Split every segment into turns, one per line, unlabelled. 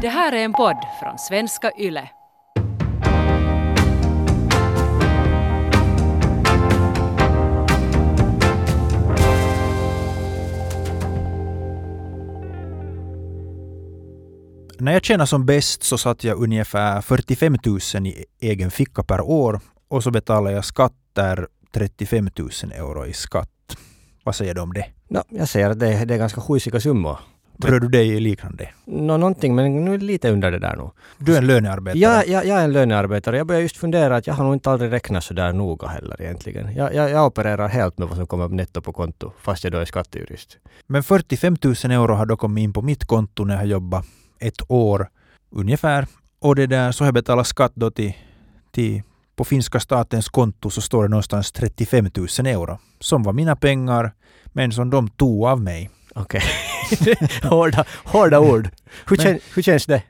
Det här är en podd från svenska YLE.
När jag tjänade som bäst så satt jag ungefär 45 000 i egen ficka per år och så betalade jag skatter 35 000 euro i skatt. Vad säger du om det?
No, jag säger att det är, det är ganska skjutsiga summor.
Tror du det är liknande?
Nå, någonting, men nu lite under det där nu.
Du är en lönearbetare.
Jag, jag, jag är en lönearbetare. Jag börjar just fundera att jag har nog inte aldrig räknat så där noga heller egentligen. Jag, jag, jag opererar helt med vad som kommer netto på konto, fast jag då är skattejurist.
Men 45 000 euro har då kommit in på mitt konto när jag jobbat ett år ungefär. Och det där så har jag betalat skatt då till, till på finska statens konto så står det någonstans 35 000 euro. Som var mina pengar, men som de tog av mig.
Okej. hårda, hårda ord. Hur,
Men-
hur känns det?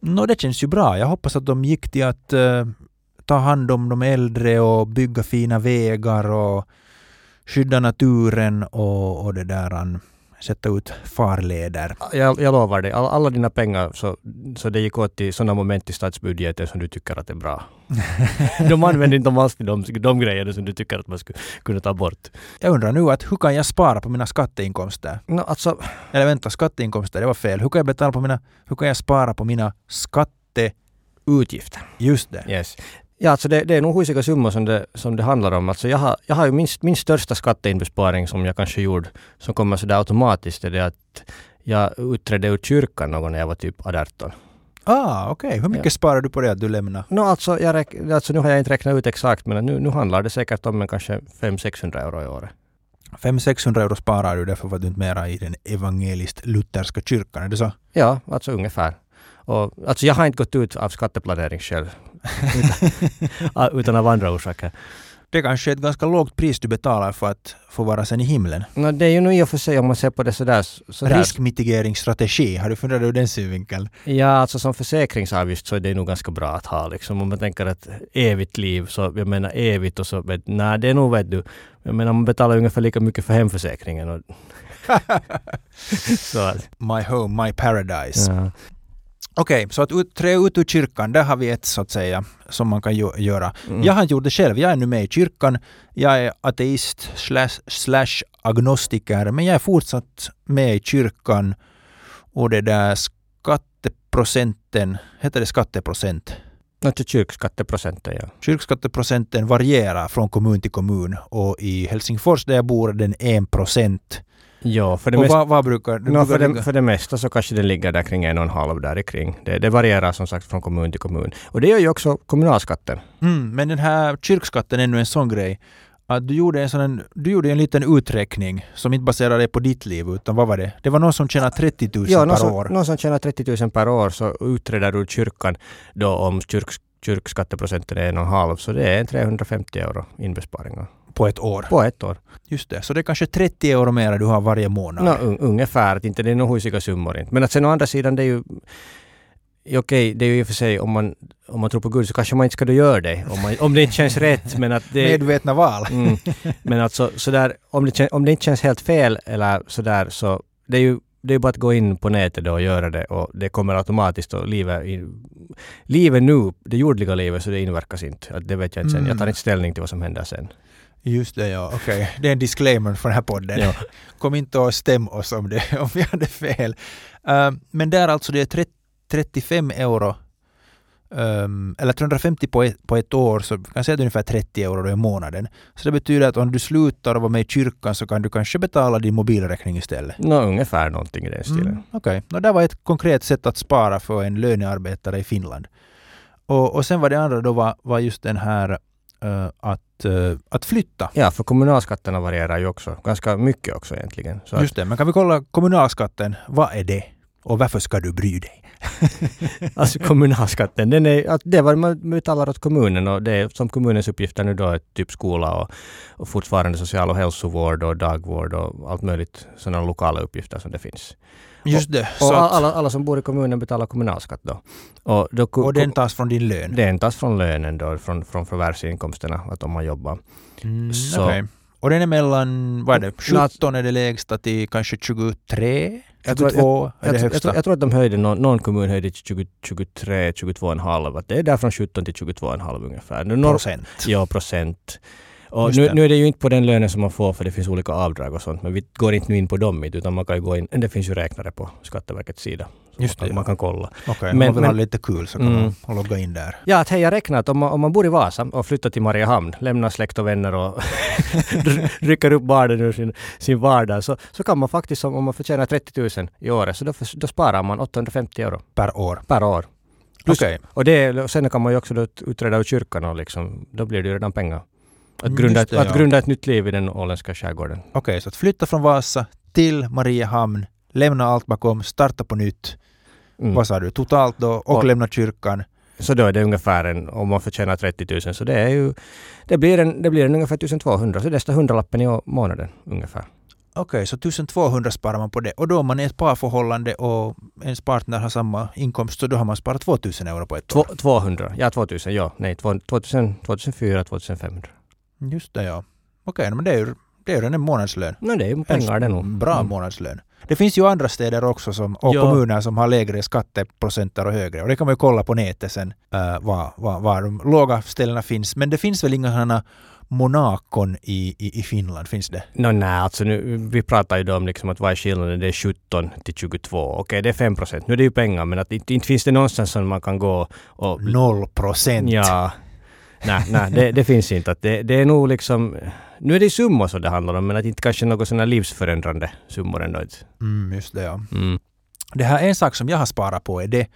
Nå, det känns ju bra. Jag hoppas att de gick till att eh, ta hand om de äldre och bygga fina vägar och skydda naturen och, och det där, sätta ut farleder.
Jag, jag lovar dig, all, alla dina pengar så, så det gick åt till sådana moment i statsbudgeten som du tycker att är bra. de använder inte alls till de, de grejerna som du tycker att man skulle kunna ta bort.
Jag undrar nu att hur kan jag spara på mina skatteinkomster?
No, alltså,
Eller vänta, skatteinkomster, det var fel. Hur kan jag betala på mina, hur kan jag spara på mina skatte...
utgifter.
Just det.
Yes. Ja, alltså det, det är nog husiga summor som det, som det handlar om. Alltså jag, har, jag har ju min, min största skatteinbesparing som jag kanske gjorde, som kommer sådär automatiskt, är det att jag utträdde ur kyrkan någon när jag var typ 18.
Ah, okej. Hur mycket
Ja.
sparar du på det att du lämnar?
No, alltså, jag räk, alltså nu har jag inte räknat ut exakt, men nu, nu handlar det säkert om en kanske 500-600 euro i året.
500-600 euro sparar du därför att du inte mera i den evangeliskt-lutherska kyrkan, är det så?
Ja, alltså ungefär. Och, alltså jag har inte gått ut av skatteplanering själv. utan, utan av andra orsaker.
Det kanske är ett ganska lågt pris du betalar för att få vara sen i himlen.
No, det är ju nog i och för sig om man ser på det sådär. sådär
Riskmitigeringsstrategi, har du funderat ur den synvinkeln?
Ja, alltså som försäkringsavgift så är det nog ganska bra att ha liksom. Om man tänker att evigt liv, så jag menar evigt och så, vet, nej det är nog vet du. Jag menar man betalar ungefär lika mycket för hemförsäkringen. Och, så att,
My home, my paradise.
ja.
Okej, så att trä ut ur kyrkan, där har vi ett så att säga som man kan göra.
Mm.
Jag har inte gjort det själv, jag är nu med i kyrkan. Jag är ateist slash, slash agnostiker, men jag är fortsatt med i kyrkan. Och det där skatteprocenten, heter det skatteprocent?
Till kyrkskatteprocenten, ja.
Kyrkskatteprocenten varierar från kommun till kommun och i Helsingfors där jag bor är den 1 procent.
Ja, för det,
Och
mesta,
vad, vad brukar
no,
brukar
för, det, för det mesta så kanske den ligger där kring en och en halv där kring. Det, det varierar som sagt från kommun till kommun. Och det gör ju också kommunalskatten.
Mm, men den här kyrkskatten är nu en sån grej att du gjorde en, sån, du gjorde en liten uträkning som inte baserade på ditt liv utan vad var det? Det var någon som tjänade 30 000
Ja,
per
som,
år.
någon som tjänar 30 000 per år så utträder ur kyrkan då om kyrk, kyrkskatteprocenten är en och en halv så det är en 350 euro inbesparingar
På ett år.
på ett år.
Just det. Så det är kanske 30 euro mer du har varje månad.
No, un, ungefär, inte det är några husiga summor inte. Men att sen å andra sidan det är ju Okej, det är ju i och för sig om man, om man tror på Gud så kanske man inte ska då göra det. Om, man, om det inte känns rätt. Men att det,
Medvetna val.
mm, men alltså sådär, om det, om det inte känns helt fel eller sådär så det är ju det är bara att gå in på nätet och göra det och det kommer automatiskt och livet, livet nu, det jordliga livet, så det inverkas inte. Det vet jag inte sen. Jag tar
Mm.
inte ställning till vad som händer sen.
Just det, ja. Okej. Det är en disclaimer från den här podden.
Ja.
Kom inte och stäm oss om, det, om vi hade fel. Uh, men där alltså, det är 30, 35 euro ehm, eller 350 på ett, på ett år, så kan säga att det är ungefär 30 euro i månaden. Så det betyder att om du slutar vara med i kyrkan så kan du kanske betala din mobilräkning istället.
Nå, ungefär någonting i den stilen.
Mm, Okej, okay. det var ett konkret sätt att spara för en lönearbetare i Finland. Och, och sen var det andra då var, var just den här eh, att, eh, att flytta.
Ja, för kommunalskatterna varierar ju också. Ganska mycket också egentligen. Så
Just det, men kan vi kolla kommunalskatten? Vad är det? Och varför ska du bry dig?
att, alltså kommunalskatten, den är, att det är vad man betalar åt kommunen och det är som kommunens uppgifter nu då är typ skola och, och fortfarande social och hälsovård och dagvård och allt möjligt sådana lokala uppgifter som det finns.
Just det,
Och
så att,
alla, alla som bor i kommunen betalar kommunalskatt då. Och, då
och den tas från din lön?
den tas från lönen då, från, från förvärvsinkomsterna, att om man jobbar.
Mm,
Så-
okej. Och den är mellan, vad är det,
Nå,
17 är det lägsta till kanske 23?
Jag tror,
22 är
jag,
det
jag, jag,
högsta.
tror, jag tror att de höjde, någon, någon kommun höjde till 20, 23, 22,5. Att Det är där från 17 till 22,5 ungefär. Nu, norr-
procent.
Ja, procent. Och nu,
det.
nu är det ju inte på den lönen som man får för det finns olika avdrag och sånt. Men vi går inte nu in på dem utan man kan ju gå in. Det finns ju räknare på Skatteverkets sida.
Just
man,
det,
kan, man kan kolla.
Okej,
Men-
om man vill ha
men-
lite kul så kan
Mm.
man logga in där.
Ja, att hej, jag räknar att om man, om man bor i Vasa och flyttar till Mariehamn, lämnar släkt och vänner och rycker upp barnen ur sin, sin vardag, så, så kan man faktiskt, om man förtjänar 30 000 i året, så då, då sparar man 850 euro
Per år.
per år. Plus-
Okej.
Och det, och sen kan man ju också då utträda ur kyrkan och liksom, då blir det ju redan pengar. Att
Mm,
grunda, ett,
det,
att
ja.
grunda ett nytt liv i den åländska skärgården.
Okej, så att flytta från Vasa till Mariehamn, lämna allt bakom, starta på nytt.
Mm.
Vad sa du? Totalt då och,
Och-
lämna kyrkan.
Så då är det ungefär en, om man förtjänar 30 000, så det är ju, det blir en, det blir en ungefär 1200, så nästan hundralappen i månaden ungefär.
Okej, så 1200 sparar man på det. Och då om man är i ett parförhållande och ens partner har samma inkomst så då har man sparat 2000 euro på ett år.
200, ja 2000, ja, nej, två- 2000, 2004, 2500.
Just det, ja. Okej, men det är ju det är ju en månadslön.
No, det är ju pengar det nog.
Bra
Mm.
månadslön. Det finns ju andra städer också som, och
Ja.
kommuner som har lägre skatteprocenter och högre. Och det kan man ju kolla på nätet sen uh, var, var, var de låga ställena finns. Men det finns väl inga sådana Monakon i, i, i Finland? Finns det?
No, nej, alltså nu, vi pratar ju då om liksom att vad är skillnaden? Det är 17 till 22. Okej, det är 5 procent. Nu är det ju pengar, men att inte, inte finns det någonstans som man kan gå och...
Noll procent.
Ja. Nej, nej det, det finns inte. Att det, det är nog liksom... Nu är det summor som det handlar om, men att inte kanske något sådana livsförändrande summor ändå. inte.
Mm, just det, ja.
Mm.
Det här en sak som jag har sparat på är det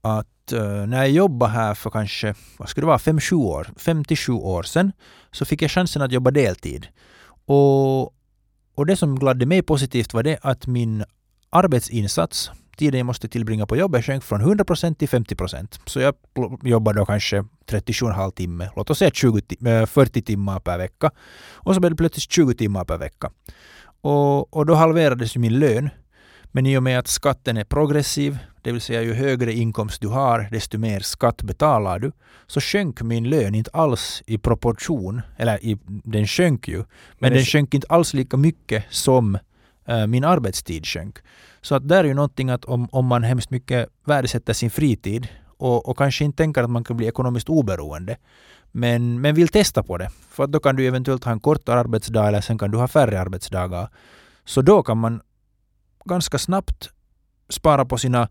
att eh, när jag jobbade här för kanske, vad skulle det vara, 5-7 år, 57 år sedan, så fick jag chansen att jobba deltid. Och, och det som gladde mig positivt var det att min arbetsinsats, tiden jag måste tillbringa på jobbet, sjönk från 100% till 50%. Så jag jobbade då kanske 37,5 timme, låt oss säga 20, ti- eh, 40 timmar per vecka. Och så blev det plötsligt 20 timmar per vecka. Och, och då halverades ju min lön. Men i och med att skatten är progressiv, det vill säga ju högre inkomst du har, desto mer skatt betalar du, så sjönk min lön inte alls i proportion, eller i, den sjönk ju, men,
Men
den
sj-
sjönk inte alls lika mycket som Eh, min arbetstid sjönk. Så att där är ju någonting att om, om man hemskt mycket värdesätter sin fritid och, och kanske inte tänker att man kan bli ekonomiskt oberoende, men, men vill testa på det, för då kan du eventuellt ha en kortare arbetsdag eller sen kan du ha färre arbetsdagar. Så då kan man ganska snabbt spara på sina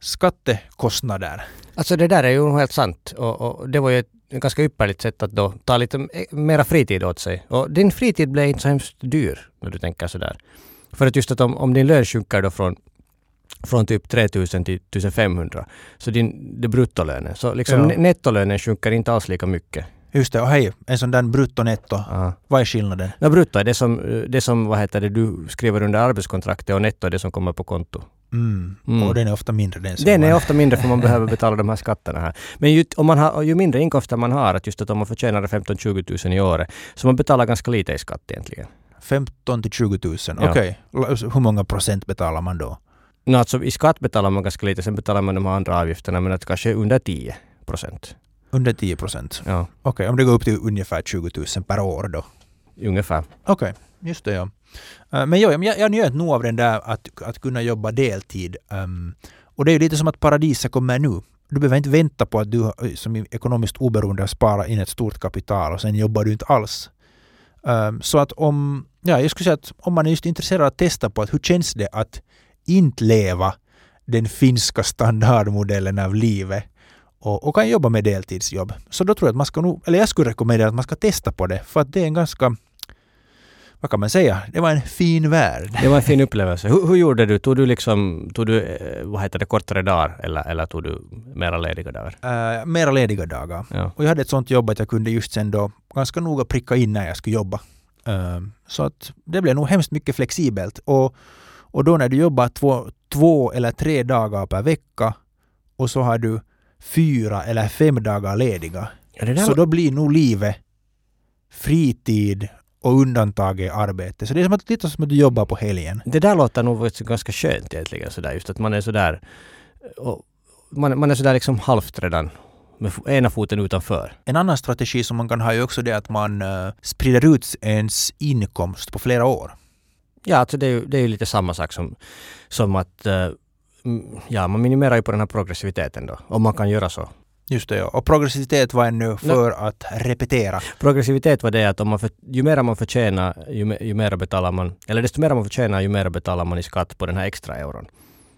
skattekostnader.
Alltså det där är ju helt sant. Och, och det var ju ett ganska ypperligt sätt att då ta lite eh, mera fritid åt sig. Och din fritid blev inte så hemskt dyr när du tänker sådär. För att just att om, om din lön sjunker då från, från typ 3000 till 1500, så din det bruttolönen, så liksom
Ja.
ne- nettolönen sjunker inte alls lika mycket.
Just det, och hej, en sån där brutto-netto.
Aha.
Vad är skillnaden?
No, brutto är det som, det som vad heter det, du skriver under arbetskontraktet och netto är det som kommer på konto.
Mm.
Mm.
Och den är ofta mindre den
Den är ofta mindre för man behöver betala de här skatterna här. Men ju, om man har, ju mindre inkomster man har, att just att om man förtjänar 15-20 000 i året, så man betalar ganska lite i skatt egentligen.
15 till 20 000.
Ja.
Okej, L- hur många procent betalar man då?
No, alltså i skatt betalar man ganska lite, sen betalar man de här andra avgifterna, men att kanske under 10 procent.
Under 10 procent.
Ja,
Okej, om det går upp till ungefär 20 000 per år då.
ungefär.
Okej, just det ja. Eh, Men jo, jag, jag njöt nog av den där att, att kunna jobba deltid. Ehm, och det är ju lite som att paradiset kommer nu. Du behöver inte vänta på att du har- som är ekonomiskt oberoende har sparat in ett stort kapital och sen jobbar du inte alls. Ehm, så att om, ja, jag skulle säga att om man är just intresserad av att testa på att hur känns det att inte leva den finska standardmodellen av livet och, och kan jobba med deltidsjobb. Så då tror jag att man ska nog, eller jag skulle rekommendera att man ska testa på det för att det är en ganska vad kan man säga? Det var en fin värld.
Det var en fin upplevelse. Hur, hur gjorde du? Tog du liksom, tog du, eh, vad heter det, kortare dagar eller, eller tog du mera lediga dagar?
Uh, mera lediga dagar.
Ja.
Och jag hade ett sånt jobb att jag kunde just sen då ganska noga pricka in när jag skulle jobba. Eh, så att det blev nog hemskt mycket flexibelt. Och, och då när du jobbar två, två eller tre dagar per vecka och så har du fyra eller fem dagar lediga.
Ja,
Så
var-
då blir nog livet fritid och undantaget arbete. Så det är som att, lite som att du jobbar på helgen.
Det där låter nog ganska skönt egentligen sådär just att man är sådär och man, man är sådär liksom halvt redan med ena foten utanför.
En annan strategi som man kan ha är också det att man eh, sprider ut ens inkomst på flera år.
Ja, alltså det är ju, det är ju lite samma sak som, som att mm, ja, man minimerar ju på den här progressiviteten då, om man kan göra så.
Just det, ja. Och progressivitet var ännu för att repetera.
Progressivitet var det att om man för, ju mer man förtjänar, ju, ju mer betalar man, eller desto mer man förtjänar, ju mer betalar man i skatt på den här extra euron.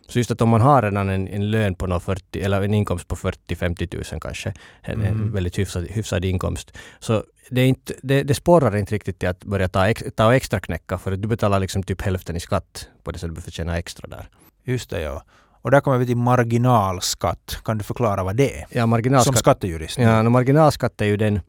Så just att om man har redan en, en lön på någon 40, eller en inkomst på 40-50 tusen kanske, en, en
Mm.
väldigt hyfsad, hyfsad inkomst, så det, är inte, det, det sporrar inte riktigt till att börja ta, ex, ta extra knäcka för att du betalar liksom typ hälften i skatt på det så du förtjänar extra där.
Just det, ja. Och där kommer vi till marginalskatt. Kan du förklara vad det är?
Ja,
Som
marginalskatt.
skattejurist.
Ja, no, marginalskatt är ju den,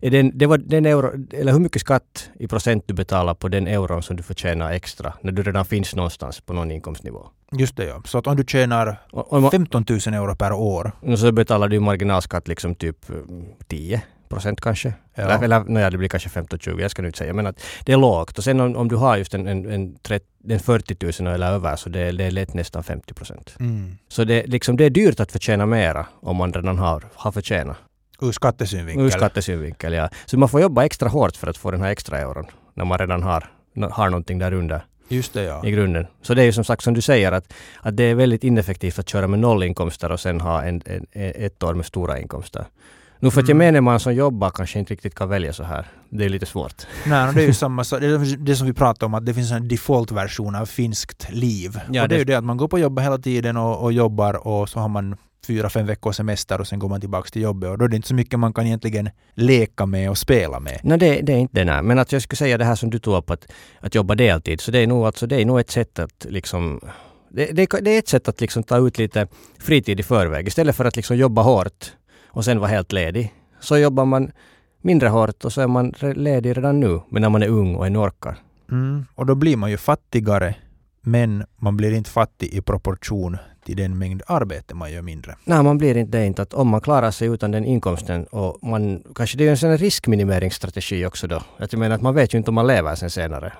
är den, det var den euro, eller hur mycket skatt i procent du betalar på den euron som du förtjänar extra när du redan finns någonstans på någon inkomstnivå.
Just det, ja. Så att om du tjänar
Och, och,
15 000 euro per år.
och så betalar du marginalskatt liksom typ mm, 10 procent kanske.
Ja.
Eller, eller nej, det blir kanske 15-20, jag ska nu inte säga. Men att det är lågt. Och sen om, om du har just en, en, en, 30, en 40 000 eller över så det, är- det är lätt nästan 50 procent.
Mm.
Så det, liksom, det är dyrt att förtjäna mera om man redan har, har förtjänat.
Ur skattesynvinkel.
Ur skattesynvinkel, ja. Så man får jobba extra hårt för att få den här extra euron när man redan har, har någonting där under
Just det, ja.
i grunden. Så det är ju som sagt som du säger att, att det är väldigt ineffektivt att köra med nollinkomster och sen ha en, en, ett år med stora inkomster. Nu för att
Mm.
gemene man som jobbar kanske inte riktigt kan välja så här. Det är lite svårt.
Nej, det är ju samma sak. Det är det som vi pratade om, att det finns en default-version av finskt liv.
Ja,
och det är ju det att man går på jobbet hela tiden och, och jobbar och så har man fyra, fem veckors semester och sen går man tillbaka till jobbet och då är det inte så mycket man kan egentligen leka med och spela med.
Nej, det, det är inte det. Nej. Men att jag skulle säga det här som du tog upp, att, att jobba deltid. Så det är nog, alltså, det är nog ett sätt att liksom det, det, det är ett sätt att liksom ta ut lite fritid i förväg. Istället för att liksom jobba hårt och sen vara helt ledig. Så jobbar man mindre hårt och så är man ledig redan nu. Men när man är ung och ännu orkar.
Mm. Och då blir man ju fattigare men man blir inte fattig i proportion till den mängd arbete man gör mindre.
Nej, man blir inte det inte. Att om man klarar sig utan den inkomsten och man... Kanske det är en sån riskminimeringsstrategi också då. Att jag menar att man vet ju inte om man lever sen senare.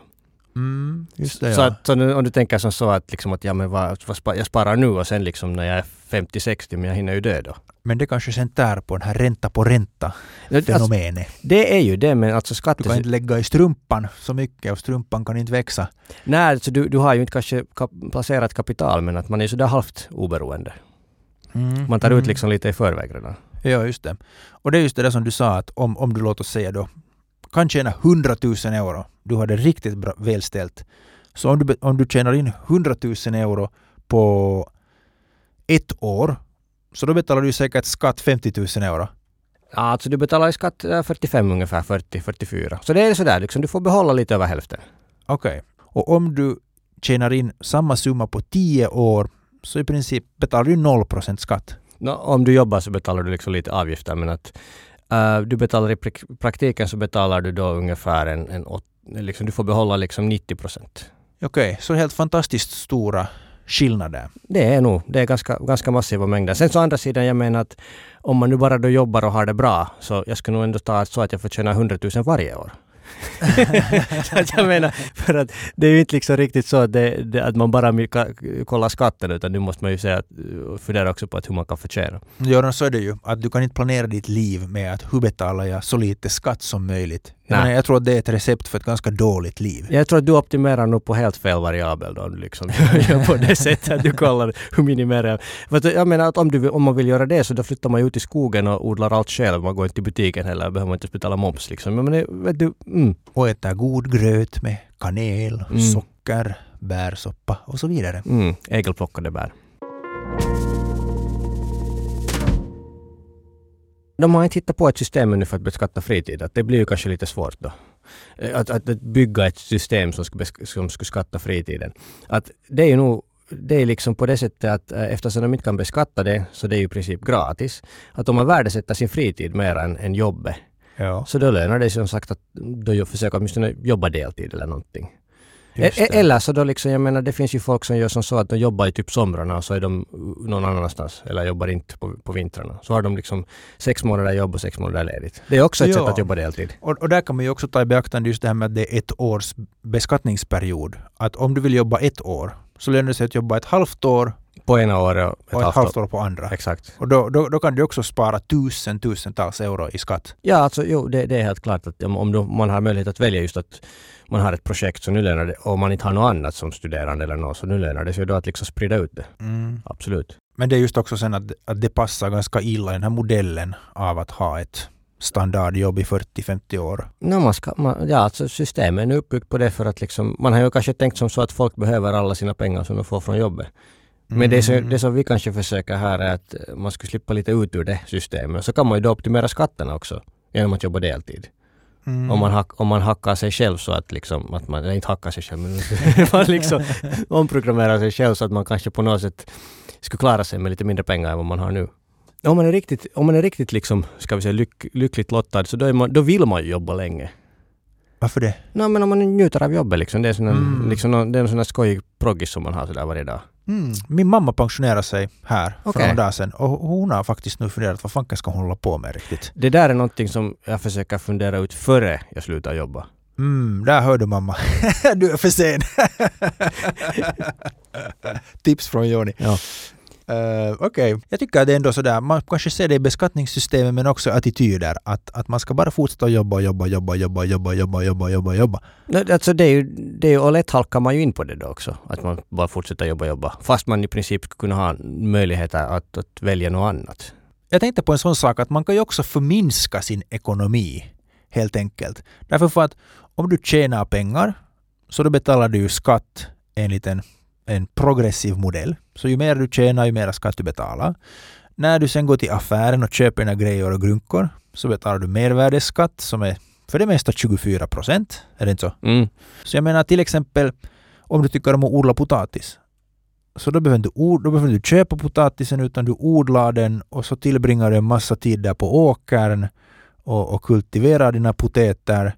Mm, just det,
Så,
ja.
att, så nu, om du tänker som så att, liksom att ja, men vad, vad jag sparar nu och sen liksom när jag är 50-60 men jag hinner ju dö då.
Men det kanske sen tär på den här ränta på ränta
Alltså,
fenomenet.
det är ju det men alltså
Du
skatte...
kan inte lägga i strumpan så mycket och strumpan kan inte växa.
Nej, alltså du, du har ju inte kanske kap- placerat kapital men att man är sådär halvt oberoende.
Mm.
Man tar ut
Mm.
liksom lite i förväg redan.
Ja, just det. Och det är just det där som du sa att om, om du låt oss säga då kan tjäna 100 000 euro, du har det riktigt bra, välställt. Så om du, om du tjänar in 100 000 euro på ett år så då betalar du säkert skatt 50 000 euro.
Ja, alltså du betalar i skatt eh, 45 ungefär, 40-44. Så det är sådär liksom, du får behålla lite över hälften.
Okej. Och om du tjänar in samma summa på 10 år så i princip betalar du 0 skatt.
Nå, om du jobbar så betalar du liksom lite avgifter men att eh, du betalar i prak- praktiken så betalar du då ungefär en, en åt, liksom, du får behålla liksom 90 procent.
Okej, så helt fantastiskt stora skillnader.
Det är nog, det är ganska, ganska massiva mängder. Sen så andra sidan, jag menar att om man nu bara då jobbar och har det bra så jag skulle nog ändå ta så att jag förtjänar 100 000 varje år. så att jag menar, för att det är ju inte liksom riktigt så att, det, det, att man bara kollar skatten utan nu måste man ju säga fundera också på att hur man kan förtjäna.
Ja, så är det ju. Att du kan inte planera ditt liv med att hur betalar jag så lite skatt som möjligt. Jag, menar, jag tror att det är ett recept för ett ganska dåligt liv.
Jag tror att du optimerar nog på helt fel variabel då, liksom på det sättet att du kollar hur minimerar att Jag menar att om, du, om man vill göra det så då flyttar man ju ut i skogen och odlar allt själv. Man går inte till butiken heller, behöver man inte betala moms liksom. Men det, vet du, mm.
Och äta god gröt med kanel,
Mm.
socker, bärsoppa och så vidare.
Mm, ägelplockade bär. De har inte hittat på ett system ännu för att beskatta fritid. Att det blir ju kanske lite svårt då. Eh, Att, att, att bygga ett system som skulle, som skulle skatta fritiden. Att det är ju nog det är liksom på det sättet att eh, eftersom de inte kan beskatta det så det är ju i princip gratis. Att om man värdesätter sin fritid mer än, än jobbet
Ja,
så då lönar det sig som sagt att då försöka åtminstone jobba deltid eller någonting. E-
det.
Eller så då liksom, jag menar det finns ju folk som gör som så att de jobbar i typ somrarna och så är de någon annanstans eller jobbar inte på, på vintrarna. Så har de liksom sex månader jobb och sex månader ledigt. Det är också ett
Ja.
sätt att jobba deltid.
Och, och där kan man ju också ta i beaktande just det här med att det är ett års beskattningsperiod. Att om du vill jobba ett år så lönar det sig att jobba ett halvt år
På ena året och ett,
och ett
halvt år.
på andra.
Exakt.
Och då, då, då kan du också spara tusen, tusentals euro i skatt.
Ja, alltså jo, det, det är helt klart att om, om då man har möjlighet att välja just att man har ett projekt så nu lönar det, och man inte har något annat som studerande eller något, så nu lönar det sig då att liksom sprida ut det. Absolut.
Men det är just också sen att, att det passar ganska illa den här modellen av att ha ett standardjobb i 40-50 år.
No, man ska, man, ja, alltså systemet är uppbyggt på det för att liksom, man har ju kanske tänkt som så att folk behöver alla sina pengar som de får från jobbet. Men det, som,
Mm.
det som vi kanske försöker här är att man skulle slippa lite ut ur det systemet. Så kan man ju då optimera skatterna också genom att jobba deltid.
Mm.
Om, man hack, om man hackar sig själv så att liksom, att man, eller inte hackar sig själv, men man liksom omprogrammerar sig själv så att man kanske på något sätt skulle klara sig med lite mindre pengar än vad man har nu. Om man är riktigt, om man är riktigt liksom, ska vi säga lyck, lyckligt lottad så då, man, då vill man ju jobba länge.
Varför det?
No, men om man njuter av jobbet liksom. Det är, sån
Mm.
liksom, nå- det är en sån där skojig proggis som man har sådär varje dag.
Mm. Min mamma pensionerade sig här för
Okej.
några dagar sedan och hon har faktiskt nu funderat vad fanken ska hon hålla på med riktigt.
Det där är någonting som jag försöker fundera ut före jag slutar jobba.
Mm, där hör du mamma. du är för sen. Tips från Joni.
Ja.
Uh, Okej, jag tycker att det är ändå sådär, man kanske ser det i beskattningssystemet men också attityder. Att, att man ska bara fortsätta jobba, jobba, jobba, jobba, jobba, jobba, jobba, jobba, jobba.
Alltså det är ju, det är ju, och lätt halkar man ju in på det då också. Att man bara fortsätter jobba, jobba. Fast man i princip skulle kunna ha möjligheter att, att välja något annat.
Jag tänkte på en sån sak att man kan ju också förminska sin ekonomi helt enkelt. Därför för att om du tjänar pengar så då betalar du ju skatt enligt en, en progressiv modell. Så ju mer du tjänar ju mer skatt du betalar. När du sen går till affären och köper dina grejer och grunkor så betalar du mervärdesskatt som är för det mesta 24 procent. Är det inte så?
Mm.
Så jag menar till exempel om du tycker om att odla potatis. Så då behöver, du, då behöver du köpa potatisen utan du odlar den och så tillbringar du en massa tid där på åkern och, och kultiverar dina potäter.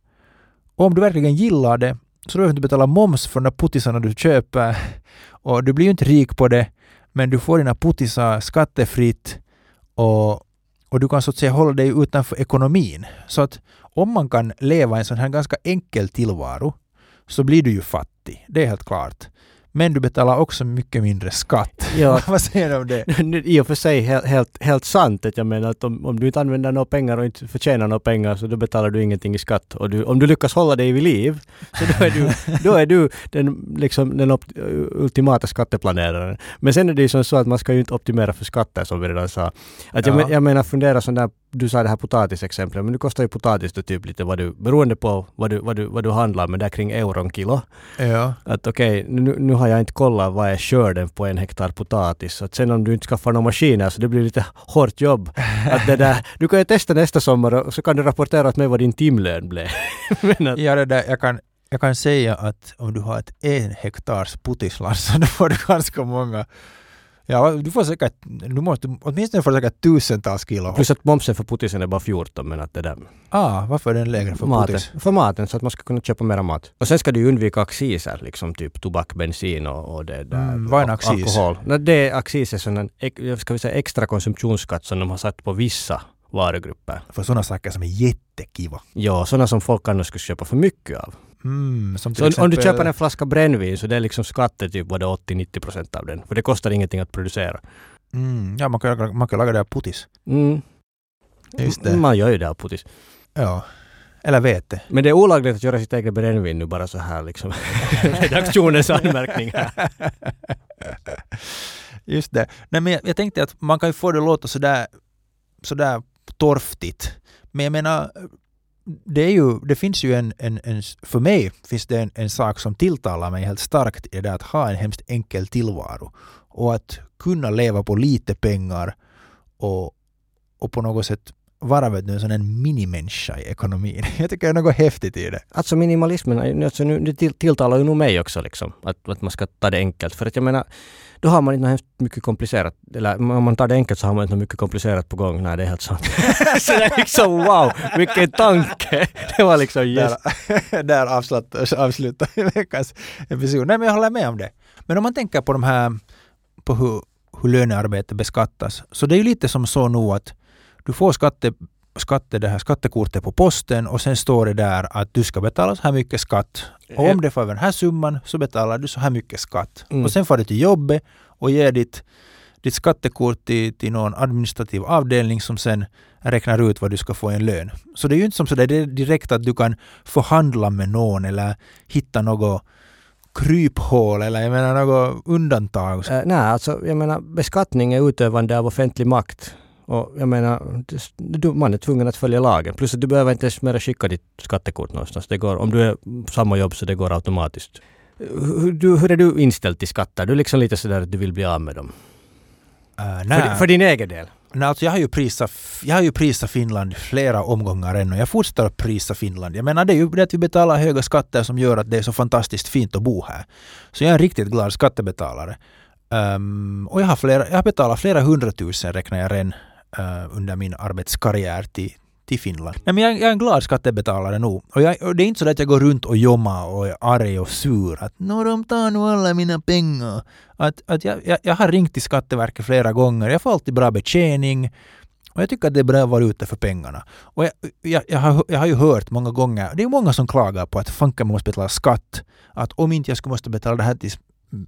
Och om du verkligen gillar det så behöver du inte betala moms för de där puttisarna du köper. Och du blir ju inte rik på det men du får dina puttisar skattefritt och, och du kan så att säga hålla dig utanför ekonomin. Så att om man kan leva en sån här ganska enkel tillvaro så blir du ju fattig. Det är helt klart. Men du betalar också mycket mindre skatt.
Ja.
Vad säger du om det?
I och för sig helt, helt, helt sant. Att jag menar att om, om du inte använder några pengar och inte förtjänar några pengar så då betalar du ingenting i skatt. Och du, om du lyckas hålla dig vid liv så då är du, då är du den, liksom, den opt, ultimata skatteplaneraren. Men sen är det ju som så att man ska ju inte optimera för skatter som vi redan sa. Att jag,
Ja.
men, jag menar fundera sån där, du sa det här potatisexemplet, men nu kostar ju potatis då typ lite vad du, beroende på vad du, vad du, vad du handlar med där kring euron kilo.
Ja.
Att okej, nu, nu har jag inte kollat vad är skörden på en hektar potatis. Att sen om du inte skaffar några maskiner så det blir lite hårt jobb. Att det där, du kan ju testa nästa sommar och så kan du rapportera åt mig vad din timlön blev. Att,
ja det där, jag, kan, jag kan säga att om du har ett en hektars potisland så då får du ganska många Ja, du får säkert, du måste, åtminstone får du säkert tusentals kilo.
plus att momsen för potisen är bara 14 men att det där
Ah, varför är den lägre för
maten,
potis?
för maten så att man ska kunna köpa mera mat. Och sen ska du ju undvika acciser liksom typ tobak, bensin och, och det där.
Mm, vad är en accis?
Alkohol. No, det är accis är sån ska vi säga extra konsumtionsskatt som de har satt på vissa varugrupper.
För sådana saker som är jättekiva.
Ja, sådana som folk annars skulle köpa för mycket av.
Mm,
Så om- om du
exempel-
köper en flaska brännvin så det är liksom skatter typ vad det är 80-90 procent av den. För det kostar ingenting att producera.
Mm, ja, man kan, man kan laga det av potis.
Mm.
Just det.
Man gör ju det av potis.
Ja. Eller vete.
Men det är olagligt att göra sitt eget brännvin nu bara så här liksom. Redaktionens anmärkning här.
Just det. Nej, men jag, jag tänkte att man kan ju få det att låta sådär, sådär torftigt. Men jag menar, det, är ju, det finns ju en, en, en, för mig finns det en, en sak som tilltalar mig helt starkt i det att ha en hemskt enkel tillvaro. Och att kunna leva på lite pengar och, och på något sätt vara vet du, en sån en minimänniska i ekonomin. Jag tycker det är något häftigt i det.
Alltså minimalismen, alltså nu, det till- tilltalar ju nog mig också liksom. Att, att man ska ta det enkelt. För att jag menar, då har man inte något hemskt mycket komplicerat. Eller om man tar det enkelt så har man inte mycket komkomplicerat på gång. Nej, det är helt sant. så det är liksom wow, vilken tanke! Det var liksom yes.
Där, där avslut, avslutar vi veckans episod. Nej men jag håller med om det. Men om man tänker på de här, på hur, hur lönearbete beskattas. Så det är ju lite som så nu att du får skatte, skatte, det här skattekortet på posten och sen står det där att du ska betala så här mycket skatt. Och om det får över den här summan så betalar du så här mycket skatt.
Mm.
Och sen får du till jobbet och ger ditt, ditt skattekort till, till någon administrativ avdelning som sen räknar ut vad du ska få i en lön. Så det är ju inte som så där direkt att du kan förhandla med någon eller hitta något kryphål eller jag menar något undantag.
Uh, nej, alltså jag menar beskattning är utövande av offentlig makt. Och jag menar, du, man är tvungen att följa lagen. Plus att du behöver inte ens mer skicka ditt skattekort någonstans. Det går, om du är samma jobb så det går automatiskt. Hur, du, hur är du inställd till skatter? Du är liksom lite sådär att du vill bli av med dem.
Uh,
för, för, din egen del?
Nej, alltså jag, har ju prisat, jag har ju prisat Finland flera omgångar än och jag fortsätter att prisa Finland. Jag menar det är ju det att vi betalar höga skatter som gör att det är så fantastiskt fint att bo här. Så jag är en riktigt glad skattebetalare. Um, och jag har, flera, jag har betalat flera hundratusen räknar jag redan uh, under min arbetskarriär till, till Finland. Nej, men jag, jag, är en glad skattebetalare nu. Och, jag, och det är inte så att jag går runt och jommar och är arg och sur. Att Nå, de tar nu alla mina pengar. Att, att jag, jag, jag har ringt till Skatteverket flera gånger. Jag får alltid bra betjäning. Och jag tycker att det är bra valuta för pengarna. Och jag, jag, jag, har, jag har ju hört många gånger, det är många som klagar på att fanken måste betala skatt. Att om inte jag skulle måste betala det här till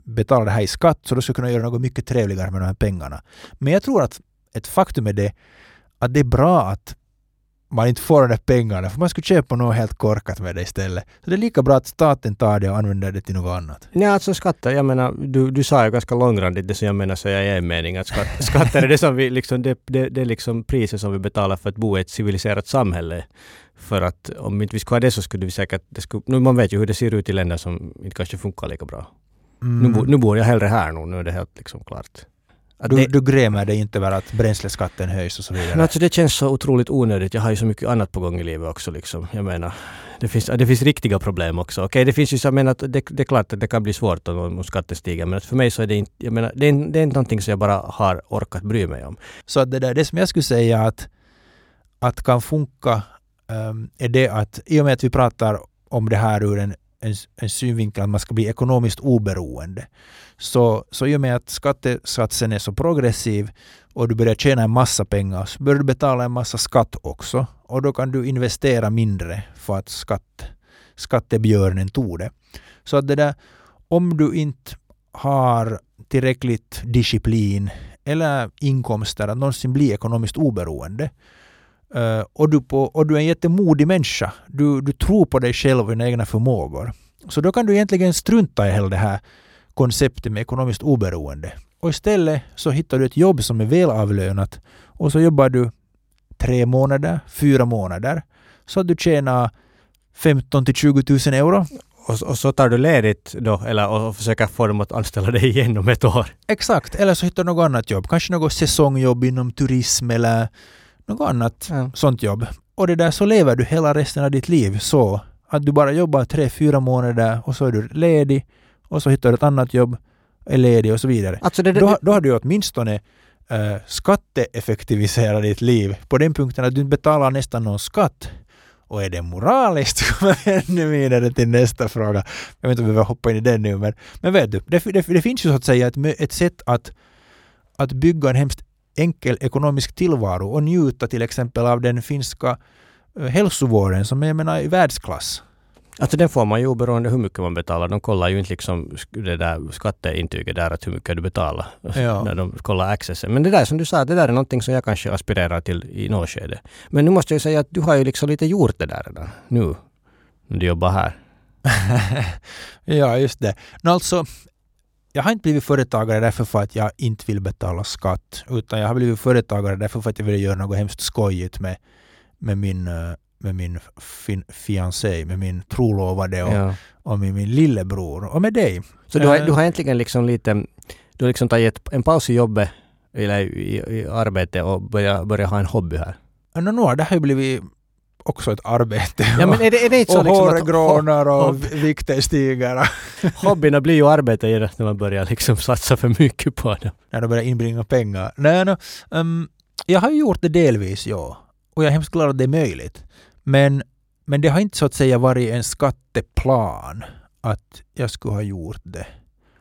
betala det här i skatt så då skulle jag kunna göra något mycket trevligare med de här pengarna. Men jag tror att ett faktum är det att det är bra att man inte får de där pengarna för man skulle köpa något helt korkat med det istället. Så det är lika bra att staten tar det och använder det till något annat.
Ja, alltså skatter, jag menar, du, du sa ju ganska långrandigt det som jag menar säga i en mening att skatt, skatter är det som vi liksom, det, det, det är liksom priset som vi betalar för att bo i ett civiliserat samhälle. För att om inte vi skulle ha det så skulle vi säkert, det skulle, nu man vet ju hur det ser ut i länder som inte kanske funkar lika bra. Mm. Nu, nu bor jag hellre här nu, nu är det helt liksom klart.
Du, det, du grämer dig inte över att bränsleskatten höjs och så vidare?
Alltså det känns så otroligt onödigt. Jag har ju så mycket annat på gång i livet också. Liksom. Jag menar, det finns, det finns riktiga problem också. Okej, det finns ju så, jag menar, det, det är klart att det kan bli svårt om, om skatten stiger. Men för mig så är det inte, jag menar, det är, det är inte någonting som jag bara har orkat bry mig om.
Så det, där, det som jag skulle säga att, att kan funka um, är det att i och med att vi pratar om det här ur en en, en synvinkel att man ska bli ekonomiskt oberoende. Så, så i och med att skattesatsen är så progressiv och du börjar tjäna en massa pengar så börjar du betala en massa skatt också. Och då kan du investera mindre för att skatt, skattebjörnen tog det. Så att det där, om du inte har tillräckligt disciplin eller inkomster att någonsin bli ekonomiskt oberoende Uh, och, du på, och du är en jättemodig människa. Du, du tror på dig själv och dina egna förmågor. Så då kan du egentligen strunta i hela det här konceptet med ekonomiskt oberoende. Och istället så hittar du ett jobb som är välavlönat och så jobbar du tre månader, fyra månader så att du tjänar 15 till 20 000 euro.
Och, och, så tar du ledigt då, eller och försöker få dem att anställa dig igen om ett år?
Exakt, eller så hittar du något annat jobb. Kanske något säsongjobb inom turism eller något annat ja. sånt jobb. Och det där så lever du hela resten av ditt liv så att du bara jobbar tre, fyra månader och så är du ledig och så hittar du ett annat jobb, är ledig och så vidare. Alltså det, det, då, då har du åtminstone äh, skatteeffektiviserat ditt liv på den punkten att du inte betalar nästan någon skatt. Och är det moraliskt? kommer vi ännu vidare till nästa fråga. Jag vet inte om vi behöver hoppa in i den nu men, men vet du, det, det, det finns ju så att säga ett, ett sätt att, att bygga en hemskt enkel ekonomisk tillvaro och njuta till exempel av den finska eh, hälsovården som är menar, i världsklass.
Alltså den får man ju oberoende hur mycket man betalar. De kollar ju inte liksom det där skatteintyget där att hur mycket du betalar ja. när de kollar accessen. Men det där som du sa, det där är någonting som jag kanske aspirerar till i något skede. Men nu måste jag säga att du har ju liksom lite gjort det där redan nu. När du jobbar här.
ja, just det. No, alltså, jag har inte blivit företagare därför för att jag inte vill betala skatt, utan jag har blivit företagare därför för att jag vill göra något hemskt skojigt med, med min, eh, med min fin, fiancé, med min trolovade och, ja. och med min lillebror och med dig.
Så du har, du har egentligen liksom lite, du har liksom tagit en paus i jobbet eller i, i arbetet och börjat börja ha en hobby här?
No, no, det har ju blivit också ett arbete.
Ja, men är det, är det inte så
och liksom hårgrånar och vikten stiger.
Hobbyerna blir ju arbete när man börjar liksom satsa för mycket på dem.
När de börjar inbringa pengar. Nej, no, um, jag har ju gjort det delvis, ja. Och jag är hemskt glad att det är möjligt. Men, men det har inte så att säga varit en skatteplan att jag skulle ha gjort det.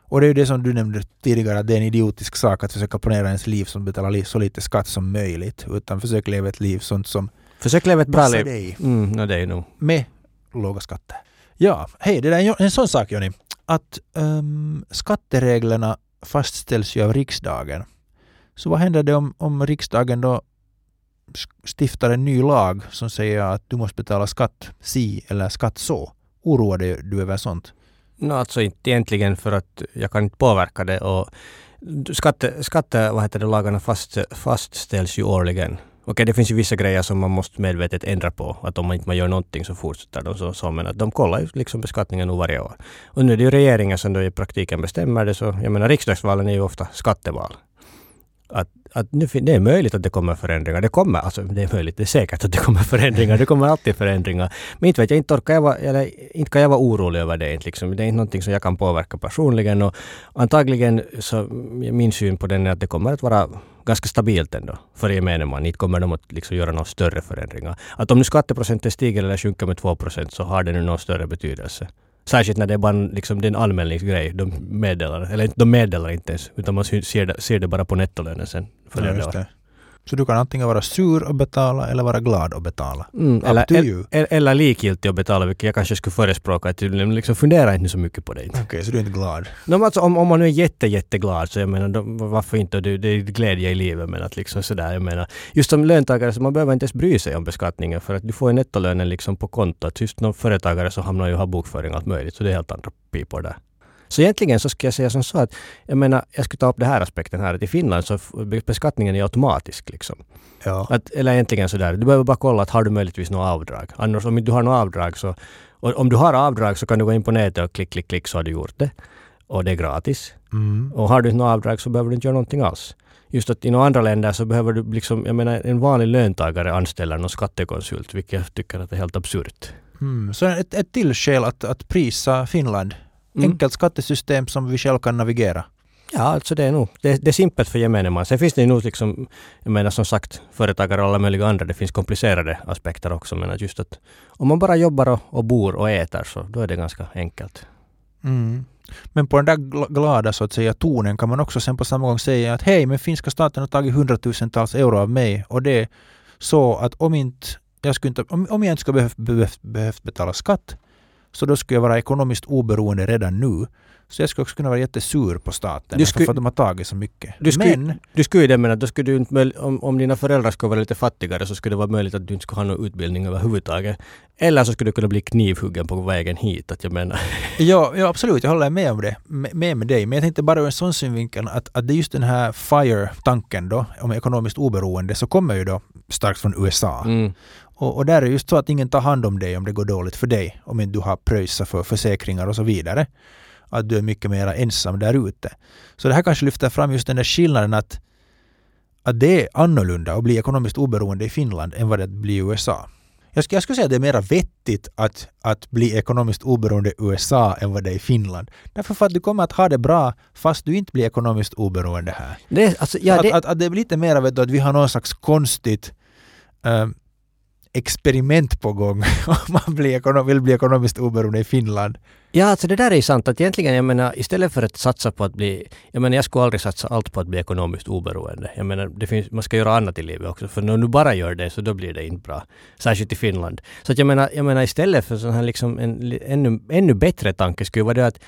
Och det är ju det som du nämnde tidigare, att det är en idiotisk sak att försöka planera ens liv som betalar så lite skatt som möjligt. Utan försök leva ett liv sånt som
Försök leva ett bra liv.
dig.
Mm, no, det är nog.
Med låga skatter. Ja, hej, det där är en sån sak Joni. Att um, skattereglerna fastställs ju av riksdagen. Så vad händer det om, om riksdagen då stiftar en ny lag som säger att du måste betala skatt si eller skatt så? Oroar dig du över sånt?
No, alltså inte egentligen för att jag kan inte påverka det och skatte, skatte vad heter det, lagarna fast, fastställs ju årligen. Okej, det finns ju vissa grejer som man måste medvetet ändra på. Att om man inte gör någonting så fortsätter de så. så men att de kollar ju liksom beskattningen nog varje år. Och nu är det ju regeringen som då i praktiken bestämmer det. Så jag menar riksdagsvalen är ju ofta skatteval. Att, att nu, det är möjligt att det kommer förändringar. Det kommer, alltså det är möjligt, det är säkert att det kommer förändringar. Det kommer alltid förändringar. Men inte vet jag, inte, orkar jag vara, eller, inte kan jag vara orolig över det. Liksom. Det är inte någonting som jag kan påverka personligen. Och antagligen så min syn på den är att det kommer att vara ganska stabilt ändå för gemene man. Inte kommer de att liksom göra några större förändringar. Att om nu skatteprocenten stiger eller sjunker med 2 procent så har det nu någon större betydelse. Särskilt när det är bara liksom, det är en anmälningsgrej. De meddelar, eller de meddelar inte ens, utan man ser det, ser det bara på nettolönen sen följande
ja, år. Så du kan antingen vara sur och betala eller vara glad och betala.
Mm, eller, eller, eller likgiltig och betala, vilket jag kanske skulle förespråka. Att liksom fundera inte så mycket på det.
Okej, okay, så du är inte glad?
No, alltså, om, om man nu är jätte, jätteglad så jag menar, då, varför inte? Det, det är glädje i livet. Men att liksom sådär, jag menar, just som löntagare så man behöver inte ens bry sig om beskattningen för att du får ju nettolönen liksom på kontot. Just någon företagare så hamnar ju och har bokföring och allt möjligt. Så det är helt andra pipor där. Så egentligen så ska jag säga som så att, jag menar, jag skulle ta upp den här aspekten här, att i Finland så beskattningen är automatisk liksom.
Ja.
Att, eller egentligen sådär, du behöver bara kolla att har du möjligtvis något avdrag. Annars om du har något avdrag så, om du har avdrag så kan du gå in på nätet och klick, klick, klick så har du gjort det. Och det är gratis.
Mm.
Och har du inte något avdrag så behöver du inte göra någonting alls. Just att i några andra länder så behöver du liksom, jag menar en vanlig löntagare anställer någon skattekonsult, vilket jag tycker att är helt absurt.
Mm. Så ett, ett till skäl att, att prisa Finland Mm. Enkelt skattesystem som vi själv kan navigera.
Ja, alltså det är nog det, det är simpelt för gemene man. Sen finns det ju nog liksom, jag menar som sagt, företagare och alla möjliga andra, det finns komplicerade aspekter också. Men just att om man bara jobbar och, och bor och äter så då är det ganska enkelt.
Mm. Men på den där glada så att säga tonen kan man också sen på samma gång säga att hej, men finska staten har tagit hundratusentals euro av mig och det är så att om inte jag skulle inte, om, om jag inte skulle behövt, behövt, behövt betala skatt så då skulle jag vara ekonomiskt oberoende redan nu. Så jag skulle också kunna vara jättesur på staten du skulle, för att de har tagit så mycket.
Du skulle, Men, du skulle ju det mena, då skulle du inte, om, om dina föräldrar skulle vara lite fattigare så skulle det vara möjligt att du inte skulle ha någon utbildning överhuvudtaget. Eller så skulle du kunna bli knivhuggen på vägen hit. Att jag menar.
Ja, ja absolut, jag håller med om det. Med, med dig. Men jag tänkte bara ur en sån synvinkel att, att det är just den här FIRE-tanken då, om ekonomiskt oberoende, så kommer ju då starkt från USA.
Mm.
Och, och där är det just så att ingen tar hand om dig om det går dåligt för dig. Om inte du har pröjsat för försäkringar och så vidare. Att du är mycket mer ensam där ute. Så det här kanske lyfter fram just den där skillnaden att, att det är annorlunda att bli ekonomiskt oberoende i Finland än vad det blir i USA. Jag skulle, jag skulle säga att det är mer vettigt att, att bli ekonomiskt oberoende i USA än vad det är i Finland. Därför för att du kommer att ha det bra fast du inte blir ekonomiskt oberoende här.
Det, alltså, ja, det...
Att, att, att, det är lite mer att vi har någon slags konstigt um, experiment på gång om man blir, vill bli ekonomiskt oberoende i Finland.
Ja, alltså det där är ju sant att egentligen, jag menar, istället för att satsa på att bli... Jag menar, jag skulle aldrig satsa allt på att bli ekonomiskt oberoende. Jag menar, det finns, man ska göra annat i livet också, för när du bara gör det så då blir det inte bra. Särskilt i Finland. Så att jag menar, jag menar istället för sån här liksom en ännu, ännu bättre tanke skulle vara det att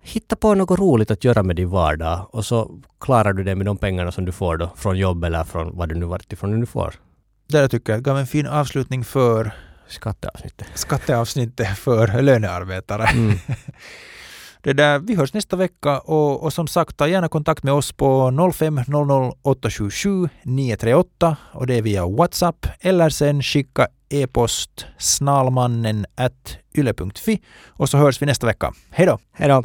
hitta på något roligt att göra med din vardag och så klarar du det med de pengarna som du får då från jobb eller från vad du nu varit ifrån du får.
Där tycker jag gav en fin avslutning för
skatteavsnittet,
skatteavsnittet för lönearbetare.
Mm.
Det där, vi hörs nästa vecka och, och som sagt ta gärna kontakt med oss på 0500 877 938 och det är via WhatsApp eller sen skicka e-post snalmannen yle.fi och så hörs vi nästa vecka. Hej då!
Hej då!